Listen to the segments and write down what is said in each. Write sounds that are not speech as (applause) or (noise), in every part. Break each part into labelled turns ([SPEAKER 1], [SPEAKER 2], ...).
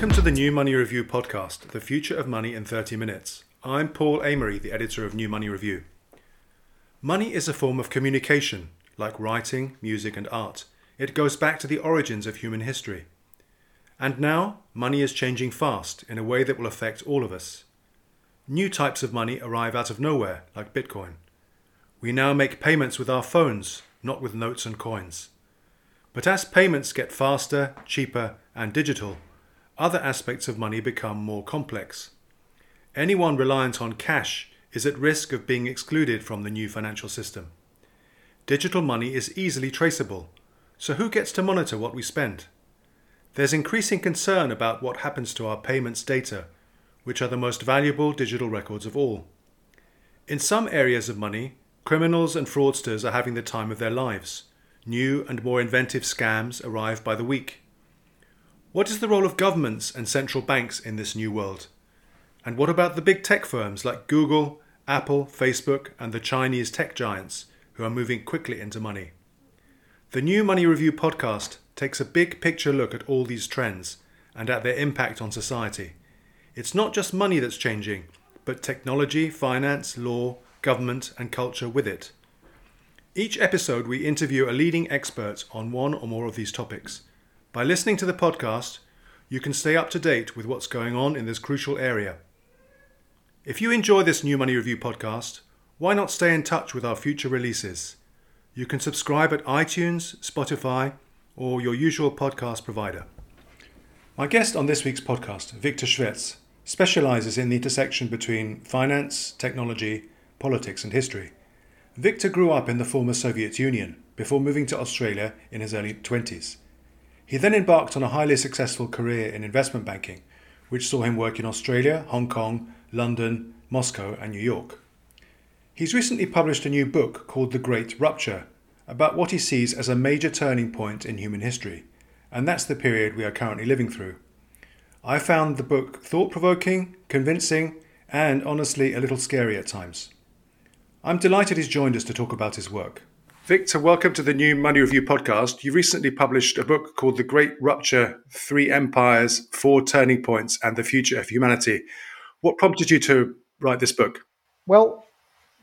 [SPEAKER 1] Welcome to the New Money Review podcast, The Future of Money in 30 Minutes. I'm Paul Amery, the editor of New Money Review. Money is a form of communication, like writing, music, and art. It goes back to the origins of human history. And now, money is changing fast in a way that will affect all of us. New types of money arrive out of nowhere, like Bitcoin. We now make payments with our phones, not with notes and coins. But as payments get faster, cheaper, and digital, other aspects of money become more complex. Anyone reliant on cash is at risk of being excluded from the new financial system. Digital money is easily traceable, so who gets to monitor what we spend? There's increasing concern about what happens to our payments data, which are the most valuable digital records of all. In some areas of money, criminals and fraudsters are having the time of their lives. New and more inventive scams arrive by the week. What is the role of governments and central banks in this new world? And what about the big tech firms like Google, Apple, Facebook, and the Chinese tech giants who are moving quickly into money? The New Money Review podcast takes a big picture look at all these trends and at their impact on society. It's not just money that's changing, but technology, finance, law, government, and culture with it. Each episode, we interview a leading expert on one or more of these topics by listening to the podcast, you can stay up to date with what's going on in this crucial area. If you enjoy this New Money Review podcast, why not stay in touch with our future releases? You can subscribe at iTunes, Spotify, or your usual podcast provider. My guest on this week's podcast, Viktor Shvets, specializes in the intersection between finance, technology, politics, and history. Viktor grew up in the former Soviet Union before moving to Australia in his early 20s. He then embarked on a highly successful career in investment banking, which saw him work in Australia, Hong Kong, London, Moscow, and New York. He's recently published a new book called The Great Rupture about what he sees as a major turning point in human history, and that's the period we are currently living through. I found the book thought provoking, convincing, and honestly a little scary at times. I'm delighted he's joined us to talk about his work. Viktor, welcome to the new Money Review podcast. You recently published a book called The Great Rupture Three Empires, Four Turning Points, and the Future of Humanity. What prompted you to write this book?
[SPEAKER 2] Well,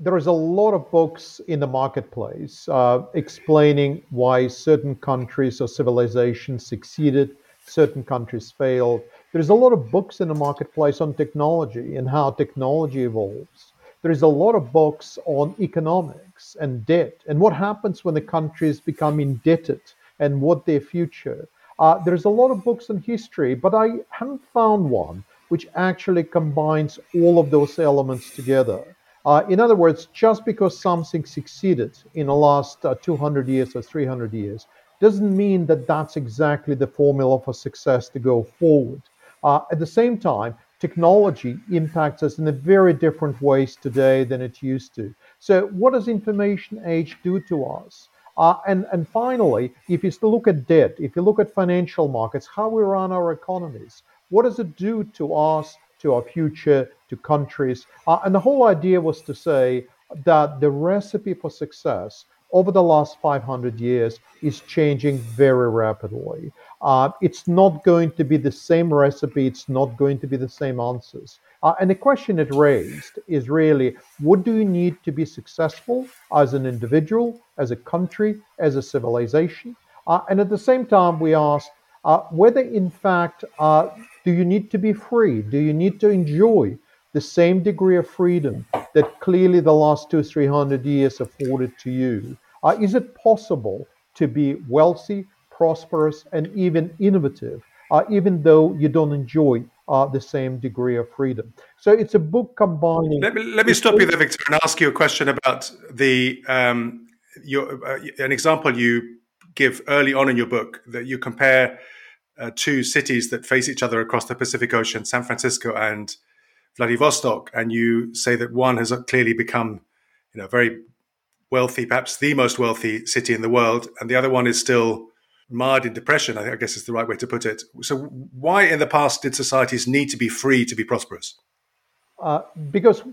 [SPEAKER 2] there is a lot of books in the marketplace uh, explaining why certain countries or civilizations succeeded, certain countries failed. There's a lot of books in the marketplace on technology and how technology evolves. There's a lot of books on economics and debt and what happens when the countries become indebted and what their future. Uh, there's a lot of books on history, but I haven't found one which actually combines all of those elements together. Uh, in other words, just because something succeeded in the last uh, 200 years or 300 years doesn't mean that that's exactly the formula for success to go forward. Uh, at the same time, technology impacts us in a very different ways today than it used to. So, what does information age do to us? Uh, and, and finally, if you look at debt, if you look at financial markets, how we run our economies, what does it do to us, to our future, to countries? Uh, and the whole idea was to say that the recipe for success over the last 500 years is changing very rapidly. Uh, it's not going to be the same recipe, it's not going to be the same answers. Uh, and the question it raised is really what do you need to be successful as an individual, as a country, as a civilization? Uh, and at the same time, we asked uh, whether, in fact, uh, do you need to be free? Do you need to enjoy the same degree of freedom that clearly the last two, three hundred years afforded to you? Uh, is it possible to be wealthy, prosperous, and even innovative, uh, even though you don't enjoy uh, the same degree of freedom? So it's a book combining.
[SPEAKER 1] Let me, let me stop you there, Viktor, and ask you a question about the um, your uh, an example you give early on in your book that you compare uh, two cities that face each other across the Pacific Ocean, San Francisco and Vladivostok, and you say that one has clearly become, you know, very wealthy, perhaps the most wealthy city in the world, and the other one is still marred in depression. I guess is the right way to put it. So, why in the past did societies need to be free to be prosperous?
[SPEAKER 2] Uh, because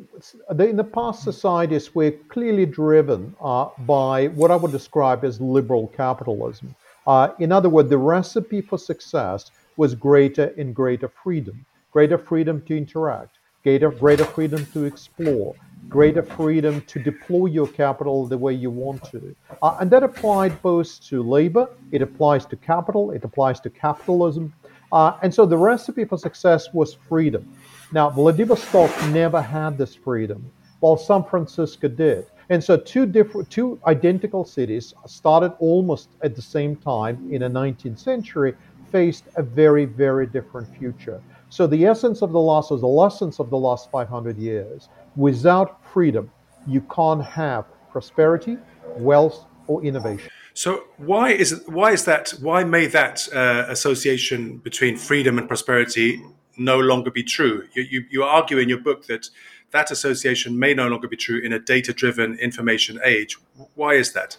[SPEAKER 2] in the past, societies were clearly driven uh, by what I would describe as liberal capitalism. Uh, in other words, the recipe for success was greater and greater freedom, greater freedom to interact, greater, greater freedom to explore, greater freedom to deploy your capital the way you want to. Uh, and that applied both to labor, it applies to capital, it applies to capitalism. Uh, and so the recipe for success was freedom. Now, Vladivostok never had this freedom, while San Francisco did. And so two different, two identical cities started almost at the same time in the 19th century, faced a very, very different future. So the essence of the loss or the lessons of the last 500 years Without freedom, you can't have prosperity, wealth, or innovation.
[SPEAKER 1] So why is why is that? Why may that uh, association between freedom and prosperity no longer be true? You, you, you argue in your book that that association may no longer be true in a data-driven information age. Why is that?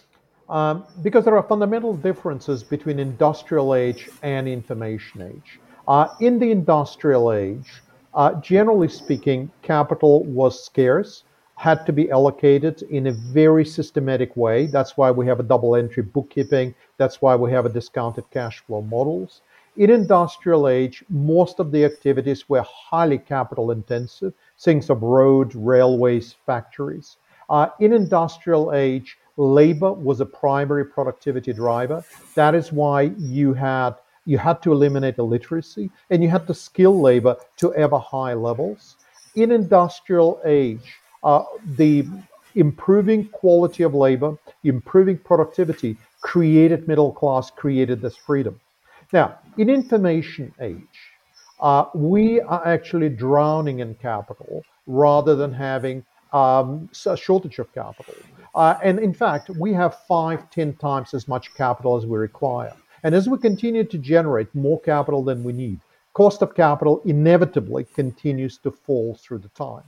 [SPEAKER 2] Um, because there are fundamental differences between industrial age and information age. Uh, in the industrial age, uh, generally speaking, capital was scarce, had to be allocated in a very systematic way. That's why we have a double entry bookkeeping. That's why we have a discounted cash flow models. In industrial age, most of the activities were highly capital intensive, things of roads, railways, factories. Uh, in industrial age, labor was a primary productivity driver. That is why you had you had to eliminate illiteracy and you had to skill labor to ever high levels. In industrial age, uh, the improving quality of labor, improving productivity created middle class, created this freedom. Now, in information age, uh, we are actually drowning in capital rather than having um, a shortage of capital. Uh, and in fact, we have five, ten times as much capital as we require. And as we continue to generate more capital than we need, cost of capital inevitably continues to fall through the time.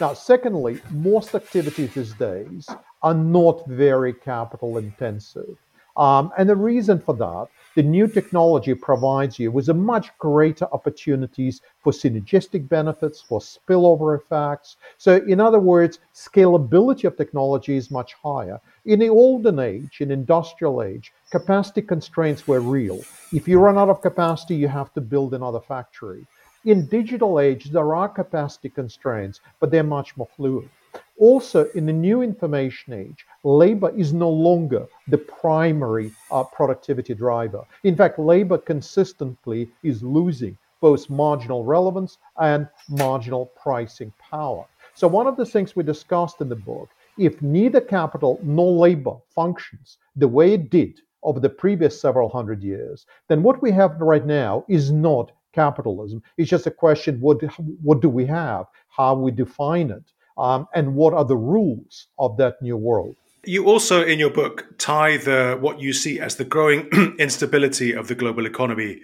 [SPEAKER 2] Now, secondly, most activities these days are not very capital intensive. Um, and the reason for that the new technology provides you with a much greater opportunities for synergistic benefits, for spillover effects. So, in other words, scalability of technology is much higher. In the olden age, in industrial age, capacity constraints were real. If you run out of capacity, you have to build another factory. In digital age, there are capacity constraints, but they're much more fluid. Also, in the new information age, labor is no longer the primary uh, productivity driver. In fact, labor consistently is losing both marginal relevance and marginal pricing power. So, one of the things we discussed in the book if neither capital nor labor functions the way it did over the previous several hundred years, then what we have right now is not capitalism. It's just a question what, what do we have, how we define it um, and what are the rules of that new world.
[SPEAKER 1] You also, in your book, tie the what you see as the growing (clears throat) instability of the global economy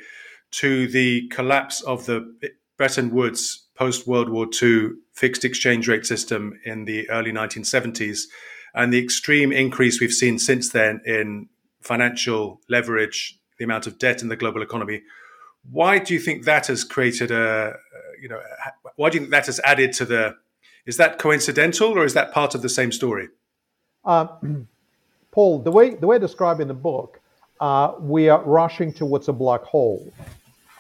[SPEAKER 1] to the collapse of the Bretton Woods post World War II fixed exchange rate system in the early 1970s, and the extreme increase we've seen since then in financial leverage, the amount of debt in the global economy. Why do you think that has created a, you know, why do you think that has added to the is that coincidental or is that part of the same story?
[SPEAKER 2] Uh, (clears throat) Paul, the way the way I describe in the book, uh, we are rushing towards a black hole,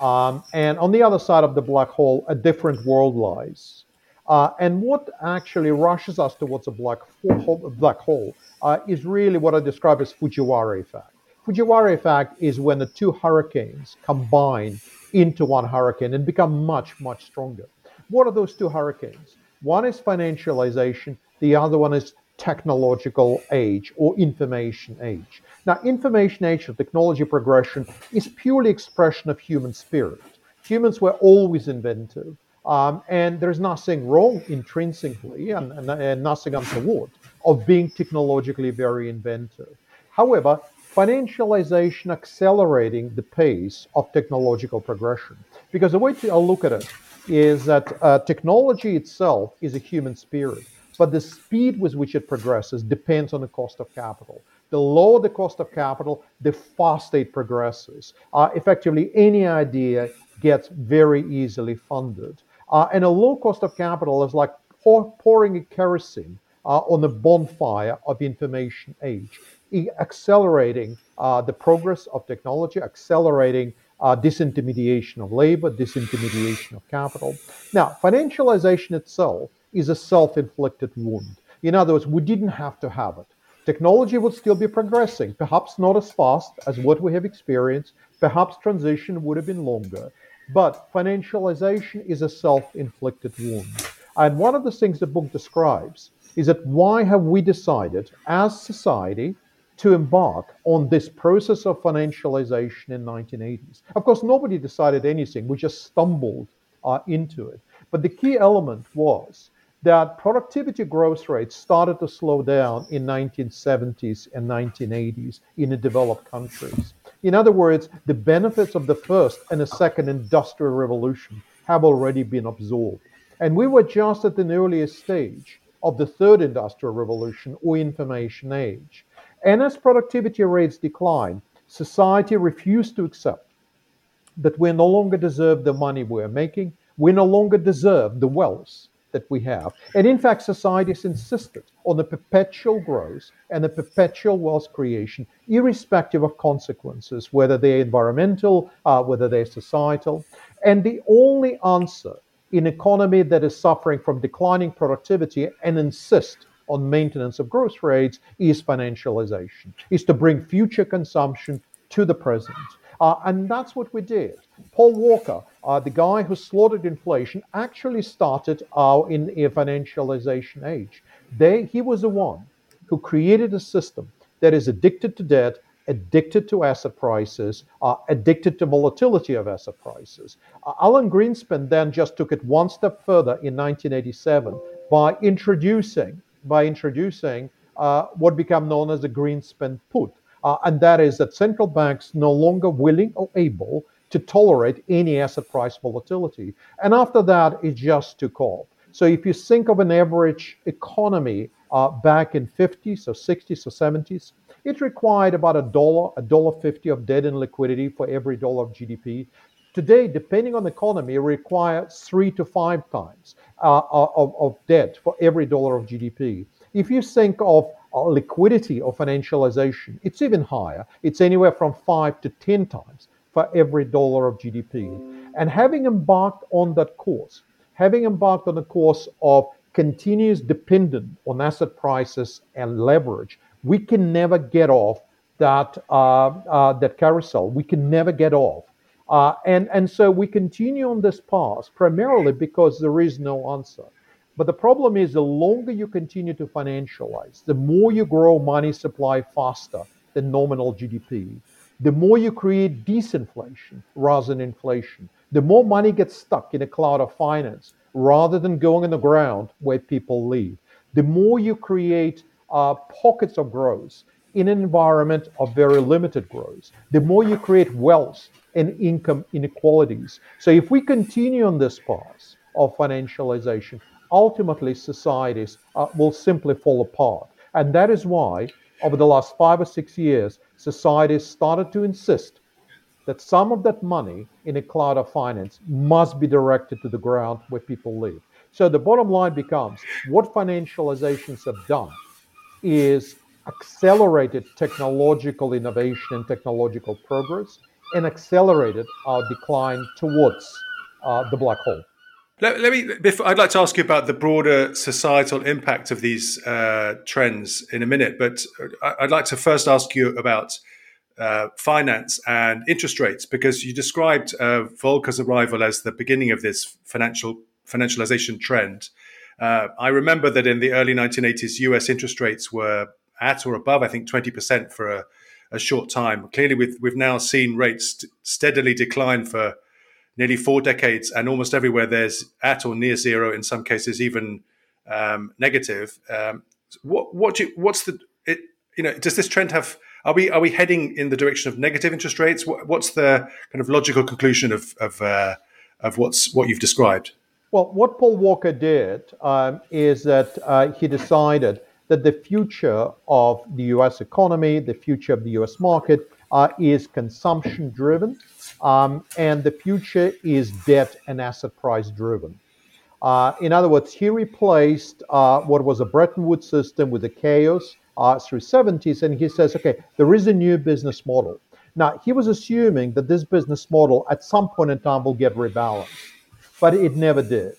[SPEAKER 2] um, and on the other side of the black hole, a different world lies. Uh, and what actually rushes us towards a black hole, black hole uh, is really what I describe as Fujiwhara effect. Fujiwhara effect is when the two hurricanes combine into one hurricane and become much, much stronger. What are those two hurricanes? One is financialization, the other one is technological age or information age. Now, information age or technology progression is purely expression of human spirit. Humans were always inventive, um, and there's nothing wrong intrinsically and, and, and nothing untoward of being technologically very inventive. However, financialization accelerating the pace of technological progression. Because the way to look at it is that uh, technology itself is a human spirit, but the speed with which it progresses depends on the cost of capital. The lower the cost of capital, the faster it progresses. Uh, effectively, any idea gets very easily funded. Uh, and a low cost of capital is like pour, pouring a kerosene uh, on the bonfire of information age, accelerating uh, the progress of technology, accelerating uh, disintermediation of labor, disintermediation of capital. Now, financialization itself is a self inflicted wound. In other words, we didn't have to have it. Technology would still be progressing, perhaps not as fast as what we have experienced, perhaps transition would have been longer, but financialization is a self inflicted wound. And one of the things the book describes is that why have we decided as society to embark on this process of financialization in 1980s? Of course, nobody decided anything. We just stumbled uh, into it. But the key element was that productivity growth rates started to slow down in 1970s and 1980s in the developed countries. In other words, the benefits of the first and the second industrial revolution have already been absorbed. And we were just at an earliest stage of the third industrial revolution or information age. And as productivity rates decline, society refused to accept that we no longer deserve the money we're making, we no longer deserve the wealth that we have. And in fact, societies insisted on the perpetual growth and the perpetual wealth creation, irrespective of consequences, whether they're environmental, uh, whether they're societal. And the only answer in economy that is suffering from declining productivity and insist on maintenance of growth rates is financialization, is to bring future consumption to the present. Uh, and that's what we did. Paul Volcker, uh, the guy who slaughtered inflation, actually started uh, in a financialization age. They, he was the one who created a system that is addicted to debt, addicted to asset prices, uh, addicted to volatility of asset prices. Uh, Alan Greenspan then just took it one step further in 1987 by introducing by introducing uh, what became known as the Greenspan put, uh, and that is that central banks no longer willing or able to tolerate any asset price volatility. And after that, it just took off. So if you think of an average economy uh, back in 50s or 60s or 70s, it required about a dollar, a dollar fifty of debt and liquidity for every dollar of GDP. Today, depending on the economy, requires three to five times uh, of, of, debt for every dollar of GDP. If you think of uh, liquidity or financialization, it's even higher. It's anywhere from five to 10 times for every dollar of GDP. And having embarked on that course, having embarked on the course of continuous dependence on asset prices and leverage, we can never get off that uh, uh, that carousel. We can never get off, uh, and and so we continue on this path primarily because there is no answer. But the problem is, the longer you continue to financialize, the more you grow money supply faster than nominal GDP, the more you create disinflation rather than inflation. The more money gets stuck in a cloud of finance rather than going on the ground where people live. The more you create uh, pockets of growth in an environment of very limited growth, the more you create wealth and income inequalities. So if we continue on this path of financialization, ultimately societies uh, will simply fall apart. And that is why, over the last five or six years, societies started to insist that some of that money in a cloud of finance must be directed to the ground where people live. So the bottom line becomes what financializations have done is accelerated technological innovation and technological progress and accelerated our decline towards uh, the black hole.
[SPEAKER 1] Let, let, me. Before, I'd like to ask you about the broader societal impact of these uh, trends in a minute, but I'd like to first ask you about uh, finance and interest rates because you described uh, Volcker's arrival as the beginning of this financial financialization trend. Uh, I remember that in the early 1980s, US interest rates were at or above, I think, 20% for a, a short time. Clearly, we've, we've now seen rates st- steadily decline for nearly four decades, and almost everywhere there's at or near zero, in some cases, even um, negative. Um, what, what you, what's the, it, you know, does this trend have, are we, are we heading in the direction of negative interest rates? What, what's the kind of logical conclusion of, of, uh, of what's, what you've described?
[SPEAKER 2] Well, what Paul Volcker did um, is that uh, he decided that the future of the US economy, the future of the US market, uh, is consumption driven, um, and the future is debt and asset price driven. Uh, in other words, he replaced uh, what was a Bretton Woods system with the chaos uh, through 70s, and he says, okay, there is a new business model. Now, he was assuming that this business model at some point in time will get rebalanced, but it never did.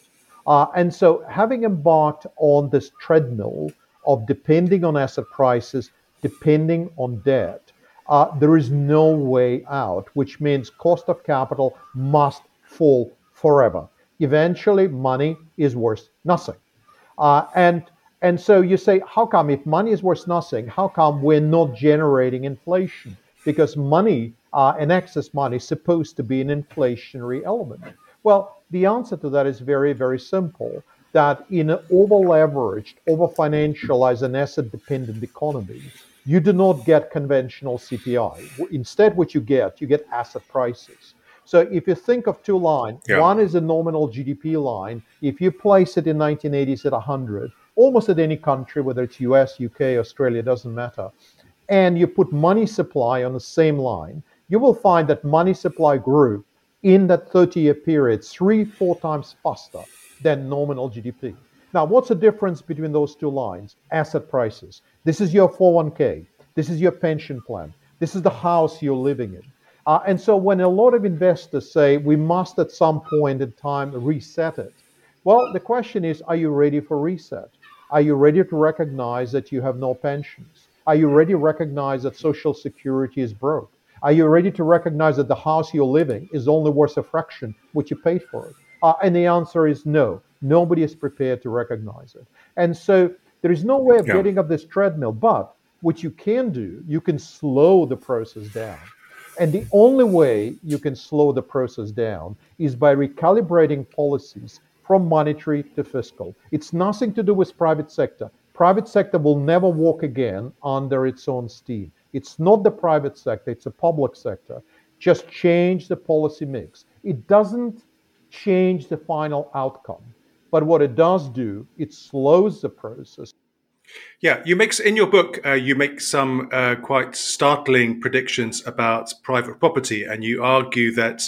[SPEAKER 2] Uh, and so, having embarked on this treadmill of depending on asset prices, depending on debt, uh, there is no way out, which means cost of capital must fall forever. Eventually, money is worth nothing. Uh, and and so you say, how come if money is worth nothing, how come we're not generating inflation? Because money uh, and excess money is supposed to be an inflationary element. Well, the answer to that is very, very simple. That in an over-leveraged, over-financialized, and asset-dependent economy, you do not get conventional CPI. Instead, what you get, you get asset prices. So if you think of two lines, yeah. one is a nominal GDP line. If you place it in 1980s at 100, almost at any country, whether it's US, UK, Australia, doesn't matter, and you put money supply on the same line, you will find that money supply grew in that 30 year period three, four times faster than nominal GDP. Now, what's the difference between those two lines? Asset prices. This is your 401k. This is your pension plan. This is the house you're living in. Uh, and so when a lot of investors say we must at some point in time reset it, well, the question is, are you ready for reset? Are you ready to recognize that you have no pensions? Are you ready to recognize that Social Security is broke? Are you ready to recognize that the house you're living is only worth a fraction what you paid for it? Uh, and the answer is no. Nobody is prepared to recognize it. And so there is no way of yeah. getting up this treadmill, but what you can do, you can slow the process down. And the only way you can slow the process down is by recalibrating policies from monetary to fiscal. It's nothing to do with private sector. Private sector will never walk again under its own steam. It's not the private sector, it's a public sector. Just change the policy mix. It doesn't change the final outcome. But what it does do, it slows the process.
[SPEAKER 1] Yeah, you make in your book uh, you make some uh, quite startling predictions about private property, and you argue that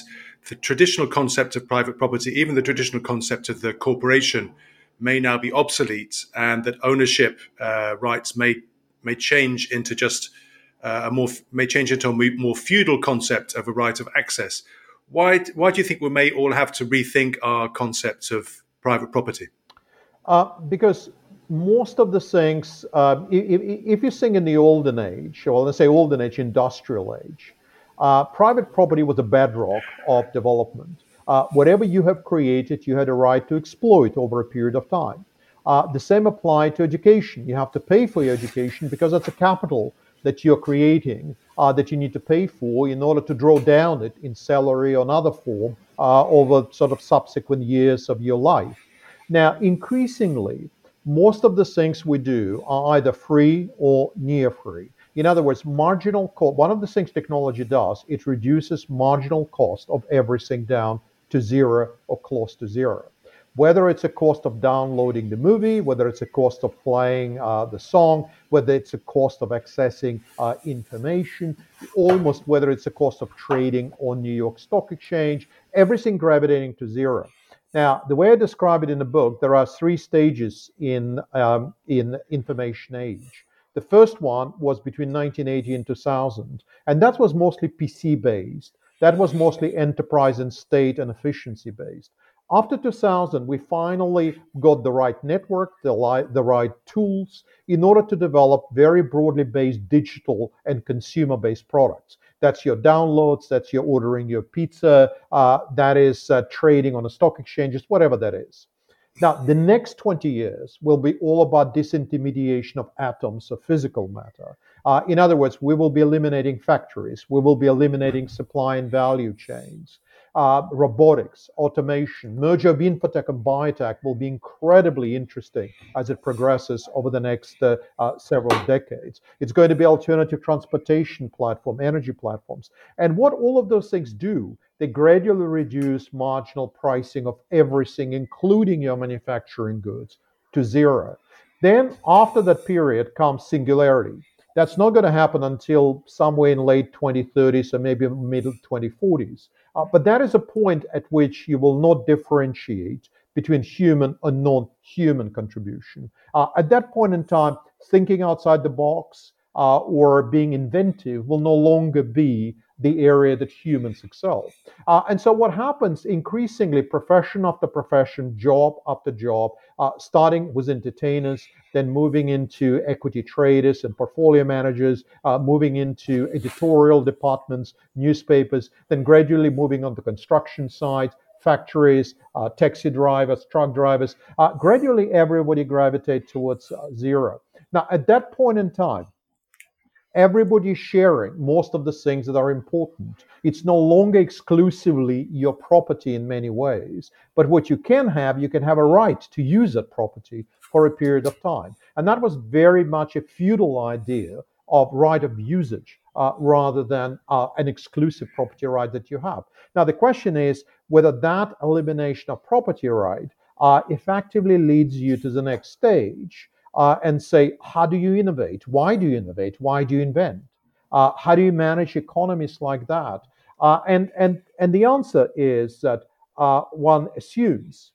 [SPEAKER 1] the traditional concept of private property, even the traditional concept of the corporation, may now be obsolete, and that ownership uh, rights may may change into just uh, a more may change into a more feudal concept of a right of access. Why why do you think we may all have to rethink our concepts of private property?
[SPEAKER 2] Uh, because most of the things, uh, if, if, you think in the olden age, or let's say olden age, industrial age, uh, private property was a bedrock of development. Uh, whatever you have created, you had a right to exploit over a period of time. Uh, the same applied to education. You have to pay for your education because that's a capital that you're creating uh, that you need to pay for in order to draw down it in salary or another form uh, over sort of subsequent years of your life. Now, increasingly, most of the things we do are either free or near free. In other words, marginal cost, one of the things technology does, it reduces marginal cost of everything down to zero or close to zero. Whether it's a cost of downloading the movie, whether it's a cost of playing uh, the song, whether it's a cost of accessing uh, information, almost whether it's a cost of trading on New York Stock Exchange, everything gravitating to zero. Now, the way I describe it in the book, there are three stages in um, in information age. The first one was between 1980 and 2000, and that was mostly PC based. That was mostly enterprise and state and efficiency based. After 2000, we finally got the right network, the, li- the right tools in order to develop very broadly based digital and consumer based products. That's your downloads, that's your ordering your pizza, uh, that is uh, trading on the stock exchanges, whatever that is. Now, the next 20 years will be all about disintermediation of atoms of physical matter. Uh, in other words, we will be eliminating factories, we will be eliminating supply and value chains uh, robotics, automation, merger of infotech and biotech will be incredibly interesting as it progresses over the next uh, uh, several decades. It's going to be alternative transportation platform, energy platforms. And what all of those things do, they gradually reduce marginal pricing of everything, including your manufacturing goods, to zero. Then, after that period, comes singularity. That's not going to happen until somewhere in late 2030s or maybe middle 2040s. Uh, but that is a point at which you will not differentiate between human and non human contribution. Uh, at that point in time, thinking outside the box uh, or being inventive will no longer be the area that humans excel. Uh, and so what happens increasingly, profession after profession, job after job, uh, starting with entertainers, then moving into equity traders and portfolio managers, uh, moving into editorial departments, newspapers, then gradually moving on to construction sites, factories, uh, taxi drivers, truck drivers. Uh, gradually, everybody gravitate towards uh, zero. Now, at that point in time, everybody sharing most of the things that are important. It's no longer exclusively your property in many ways, but what you can have, you can have a right to use that property for a period of time. And that was very much a feudal idea of right of usage uh, rather than uh, an exclusive property right that you have. Now, the question is whether that elimination of property right uh, effectively leads you to the next stage uh, and say, how do you innovate? Why do you innovate? Why do you invent? Uh, how do you manage economies like that? Uh, and, and, and the answer is that uh, one assumes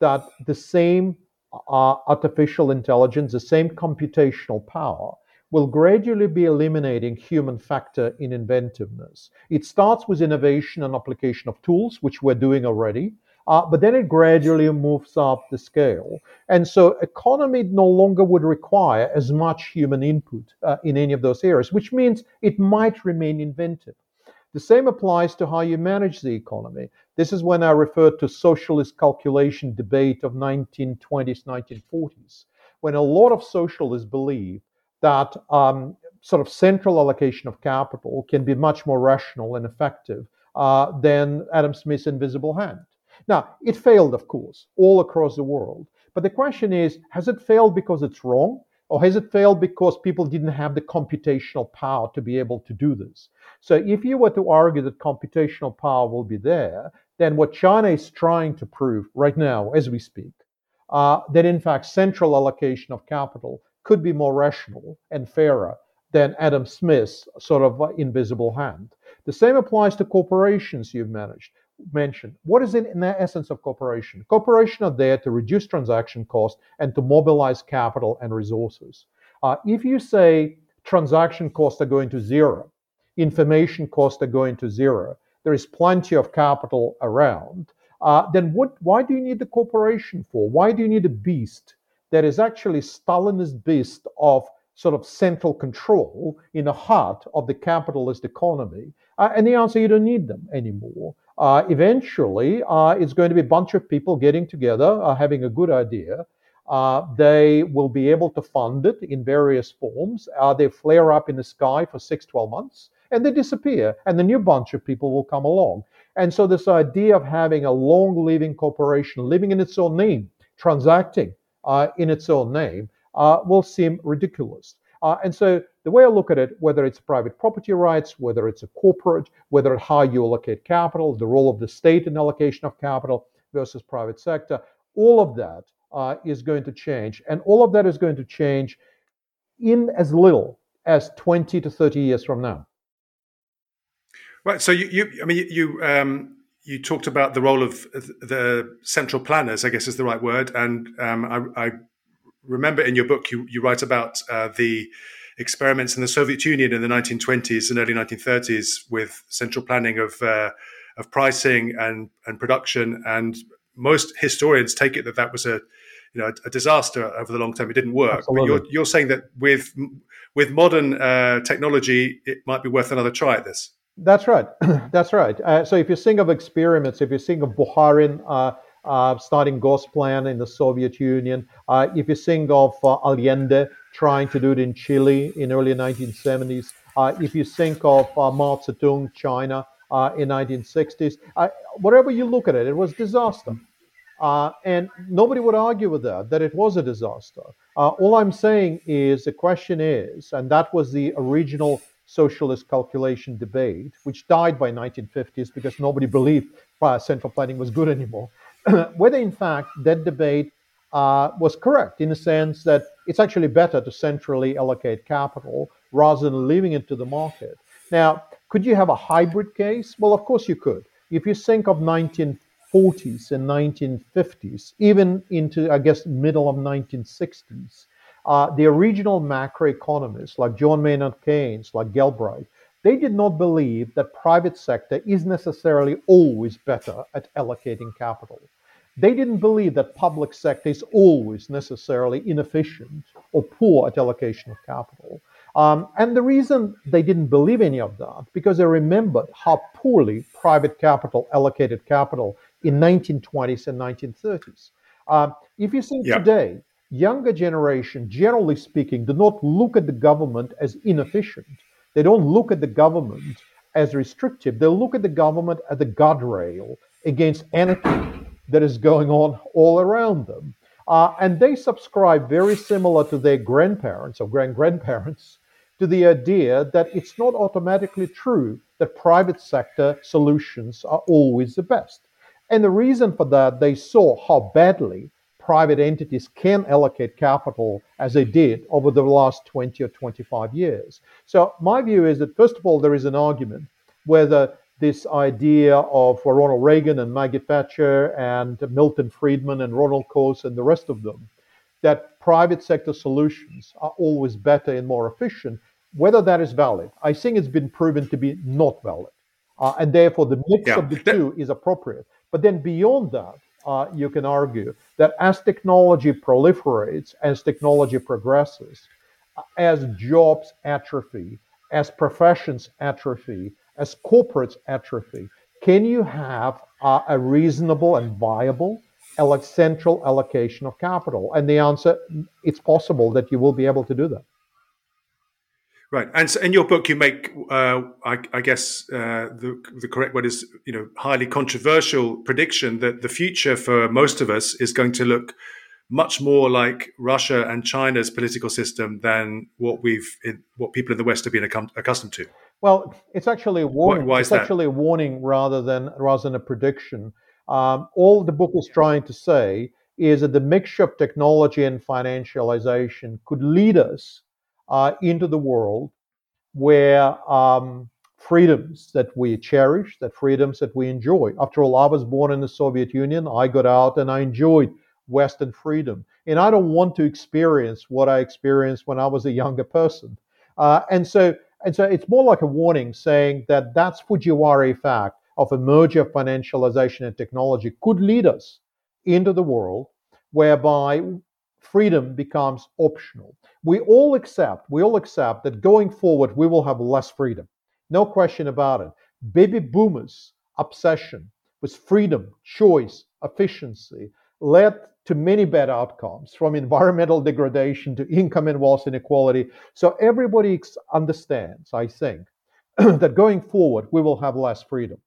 [SPEAKER 2] that the same uh, artificial intelligence, the same computational power, will gradually be eliminating human factor in inventiveness. It starts with innovation and application of tools, which we're doing already. Uh, but then it gradually moves up the scale. And so economy no longer would require as much human input uh, in any of those areas, which means it might remain inventive. The same applies to how you manage the economy. This is when I refer to socialist calculation debate of 1920s, 1940s, when a lot of socialists believe that um, sort of central allocation of capital can be much more rational and effective uh, than Adam Smith's invisible hand. Now, it failed, of course, all across the world. But the question is has it failed because it's wrong? Or has it failed because people didn't have the computational power to be able to do this? So, if you were to argue that computational power will be there, then what China is trying to prove right now, as we speak, uh, that in fact central allocation of capital could be more rational and fairer than Adam Smith's sort of invisible hand. The same applies to corporations you've managed mentioned. What is in, in the essence of cooperation? Cooperation are there to reduce transaction costs and to mobilize capital and resources. Uh, if you say transaction costs are going to zero, information costs are going to zero, there is plenty of capital around, uh, then what, why do you need the corporation for? Why do you need a beast that is actually Stalinist beast of sort of central control in the heart of the capitalist economy? Uh, and the answer, you don't need them anymore uh, eventually uh, it's going to be a bunch of people getting together, uh, having a good idea. Uh, they will be able to fund it in various forms. Uh, they flare up in the sky for six, 12 months, and they disappear, and the new bunch of people will come along. And so, this idea of having a long living corporation living in its own name, transacting uh, in its own name, will seem ridiculous. And so the way I look at it, whether it's private property rights, whether it's a corporate, whether how you allocate capital, the role of the state in allocation of capital versus private sector, all of that uh, is going to change. And all of that is going to change in as little as 20 to 30 years from now.
[SPEAKER 1] Right. So you, you I mean, you, um, you talked about the role of the central planners, I guess is the right word. And um, I, I remember in your book you, you write about uh, the experiments in the Soviet Union in the 1920s and early 1930s with central planning of uh, of pricing and and production. And most historians take it that that was a you know a, disaster over the long term. It didn't work. Absolutely. But you're you're saying that with with modern uh, technology, it might be worth another try at this.
[SPEAKER 2] That's right. (clears throat) That's right. Uh, so if you think of experiments, if you think of Bukharin uh, starting Gosplan in the Soviet Union. Uh, if you think of uh, Allende trying to do it in Chile in early 1970s, uh, if you think of uh, Mao Zedong, China uh, in 1960s, whatever you look at it, it was disaster. and nobody would argue with that, that it was a disaster. all I'm saying is the question is, and that was the original socialist calculation debate, which died by 1950s because nobody believed central planning was good anymore. (clears throat) whether in fact that debate uh, was correct in the sense that it's actually better to centrally allocate capital rather than leaving it to the market. Now, could you have a hybrid case? Well, of course you could. If you think of 1940s and 1950s, even into, I guess, middle of 1960s, uh, the original macroeconomists like John Maynard Keynes, like Galbraith, they did not believe that private sector is necessarily always better at allocating capital. They didn't believe that public sector is always necessarily inefficient or poor at allocation of capital. Um, and the reason they didn't believe any of that, because they remembered how poorly private capital allocated capital in 1920s and 1930s. Uh, if you think yeah. today, younger generation, generally speaking, do not look at the government as inefficient. They don't look at the government as restrictive. They look at the government as a guardrail against anarchy that is going on all around them. Uh, and they subscribe very similar to their grandparents or grand grandparents to the idea that it's not automatically true that private sector solutions are always the best. And the reason for that, they saw how badly private entities can allocate capital as they did over the last 20 or 25 years. So, my view is that, first of all, there is an argument whether this idea of Ronald Reagan and Maggie Thatcher and Milton Friedman and Ronald Coase and the rest of them that private sector solutions are always better and more efficient, whether that is valid. I think it's been proven to be not valid. Uh, and therefore, the mix yeah. of the two is appropriate. But then beyond that, uh, you can argue that as technology proliferates, as technology progresses, uh, as jobs atrophy, as professions atrophy, as corporates atrophy, can you have uh, a reasonable and viable central allocation of capital? And the answer, it's possible that you will be able to do that.
[SPEAKER 1] Right, and so in your book, you make, uh, I, I, guess, uh, the the correct word is, you know, highly controversial prediction that the future for most of us is going to look much more like Russia and China's political system than what we've, what people in the West have been accustomed to.
[SPEAKER 2] Well, it's actually a warning. Why, why it's that? actually a warning rather than rather than a prediction. Um, all the book is trying to say is that the mixture of technology and financialization could lead us uh, into the world where um, freedoms that we cherish, that freedoms that we enjoy. After all, I was born in the Soviet Union. I got out and I enjoyed Western freedom. And I don't want to experience what I experienced when I was a younger person. Uh, and so, and so, it's more like a warning saying that that's Fujiwhara effect of a merger of financialization and technology could lead us into the world whereby freedom becomes optional. We all accept, we all accept that going forward we will have less freedom. No question about it. Baby boomers' obsession with freedom, choice, efficiency led to many bad outcomes from environmental degradation to income and wealth inequality. So everybody understands, I think, (clears throat) that going forward we will have less freedom.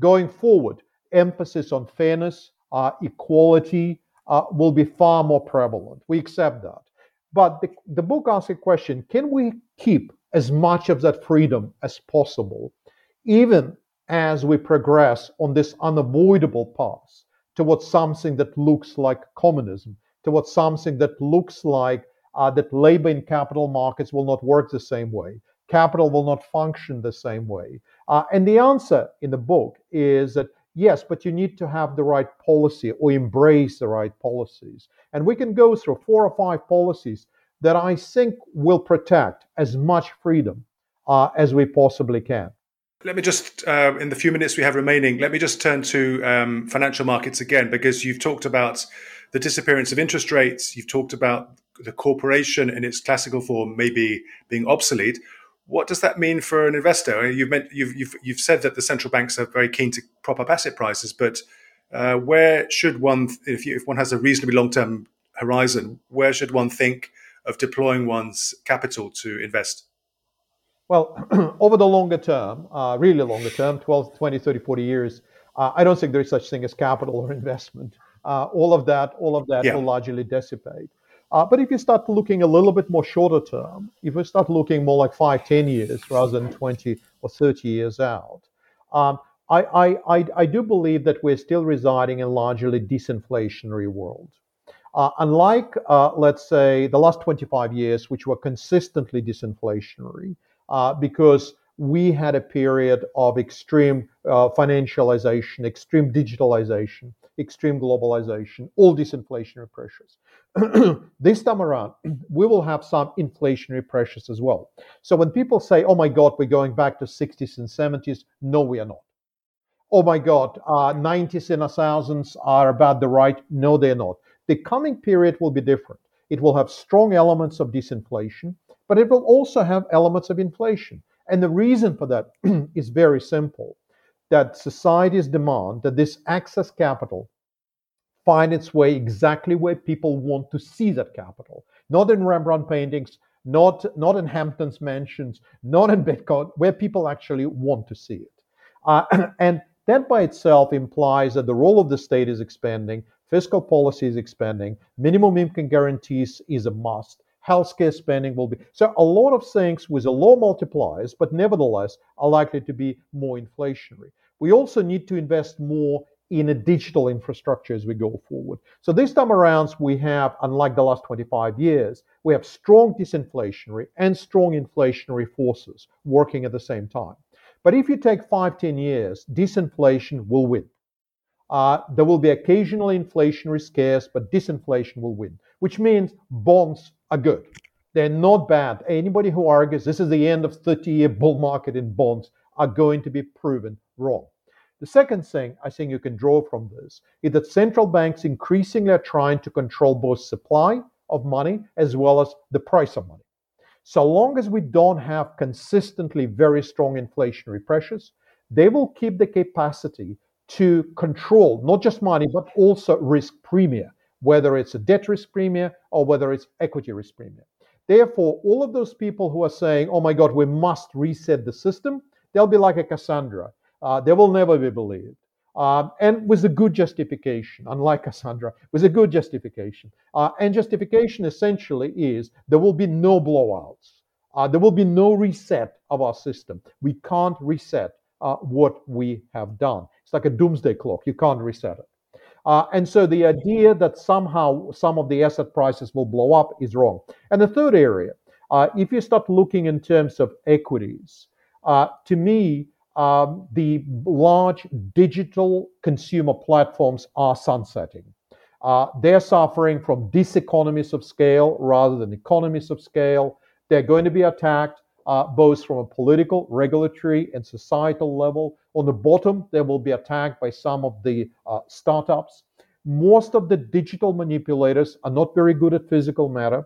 [SPEAKER 2] Going forward, emphasis on fairness, uh, equality, uh, will be far more prevalent. We accept that. But the, the book asks a question can we keep as much of that freedom as possible, even as we progress on this unavoidable path towards something that looks like communism, towards something that looks like uh, that labor in capital markets will not work the same way, capital will not function the same way. Uh, and the answer in the book is that Yes, but you need to have the right policy or embrace the right policies. And we can go through four or five policies that I think will protect as much freedom uh, as we possibly can.
[SPEAKER 1] Let me just, uh, in the few minutes we have remaining, let me just turn to um, financial markets again, because you've talked about the disappearance of interest rates. You've talked about the corporation in its classical form maybe being obsolete. What does that mean for an investor? You've, meant, you've, you've, you've said that the central banks are very keen to prop up asset prices, but uh, where should one, if, you, if one has a reasonably long term horizon, where should one think of deploying one's capital to invest?
[SPEAKER 2] Well, (clears throat) over the longer term, uh, really longer term, 12, 20, 30, 40 years, uh, I don't think there is such thing as capital or (laughs) investment. Uh, all of that, all of that yeah. will largely dissipate. Uh, but if you start looking a little bit more shorter term, if we start looking more like five, 10 years rather than 20 or 30 years out, um, I, I, I, I, do believe that we're still residing in largely disinflationary world. Uh, unlike, uh, let's say, the last 25 years, which were consistently disinflationary, uh, because we had a period of extreme uh, financialization, extreme digitalization, extreme globalization, all disinflationary pressures. (clears throat) this time around, (clears throat) we will have some inflationary pressures as well. So when people say, oh my God, we're going back to 60s and 70s, no, we are not. Oh my God, uh, 90s and 1000s are about the right. No, they're not. The coming period will be different. It will have strong elements of disinflation, but it will also have elements of inflation. And the reason for that (clears throat) is very simple that societies demand that this excess capital find its way exactly where people want to see that capital. Not in Rembrandt paintings, not, not in Hamptons mansions, not in Bitcoin, where people actually want to see it. Uh, (clears throat) and that by itself implies that the role of the state is expanding, fiscal policy is expanding, minimum income guarantees is a must, healthcare spending will be. So a lot of things with a low multipliers, but nevertheless are likely to be more inflationary. We also need to invest more in a digital infrastructure as we go forward. So this time around, we have, unlike the last 25 years, we have strong disinflationary and strong inflationary forces working at the same time. But if you take five, 10 years, disinflation will win. Uh, there will be occasional inflationary scares, but disinflation will win, which means bonds are good. They're not bad. Anybody who argues this is the end of 30 year bull market in bonds are going to be proven wrong. The second thing I think you can draw from this is that central banks increasingly are trying to control both supply of money as well as the price of money. So long as we don't have consistently very strong inflationary pressures, they will keep the capacity to control not just money, but also risk premia, whether it's a debt risk premium or whether it's equity risk premium. Therefore, all of those people who are saying, oh my God, we must reset the system, they'll be like a Cassandra uh, they will never be believed. Um, and with a good justification, unlike Cassandra, with a good justification. Uh, and justification essentially is there will be no blowouts. Uh, there will be no reset of our system. We can't reset uh, what we have done. It's like a doomsday clock. You can't reset it. Uh, and so the idea that somehow some of the asset prices will blow up is wrong. And the third area, uh, if you start looking in terms of equities, uh, to me, um, the large digital consumer platforms are sunsetting. Uh, they're suffering from diseconomies of scale rather than economies of scale. They're going to be attacked uh, both from a political, regulatory, and societal level. On the bottom, they will be attacked by some of the uh, startups. Most of the digital manipulators are not very good at physical matter,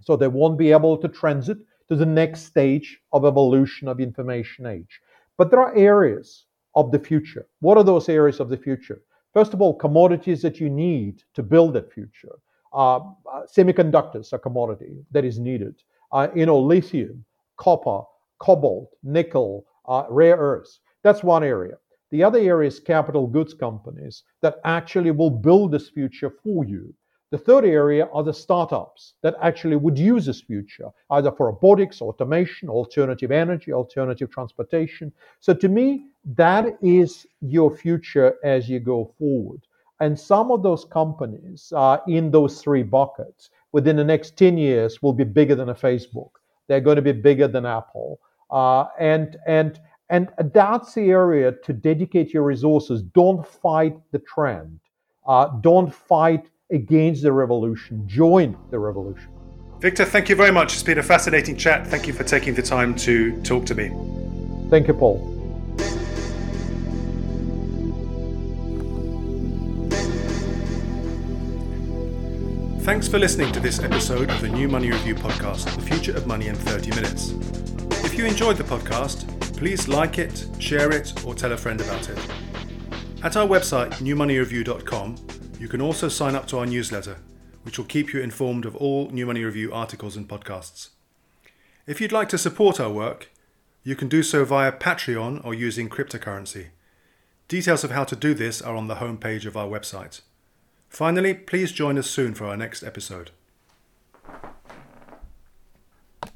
[SPEAKER 2] so they won't be able to transit to the next stage of evolution of information age. But there are areas of the future. What are those areas of the future? First of all, commodities that you need to build that future. Uh, semiconductors are a commodity that is needed. Uh, you know, lithium, copper, cobalt, nickel, uh, rare earths. That's one area. The other area is capital goods companies that actually will build this future for you. The third area are the startups that actually would use this future, either for robotics, automation, alternative energy, alternative transportation. So to me, that is your future as you go forward. And some of those companies in those three buckets within the next 10 years will be bigger than a Facebook. They're going to be bigger than Apple. Uh, and, and, and that's the area to dedicate your resources. Don't fight the trend. Uh, don't fight against the revolution, join the revolution.
[SPEAKER 1] Viktor, thank you very much. It's been a fascinating chat. Thank you for taking the time to talk to me.
[SPEAKER 2] Thank you, Paul.
[SPEAKER 1] Thanks for listening to this episode of the New Money Review podcast, The Future of Money in 30 Minutes. If you enjoyed the podcast, please like it, share it, or tell a friend about it. At our website, newmoneyreview.com, you can also sign up to our newsletter, which will keep you informed of all New Money Review articles and podcasts. If you'd like to support our work, you can do so via Patreon or using cryptocurrency. Details of how to do this are on the homepage of our website. Finally, please join us soon for our next episode.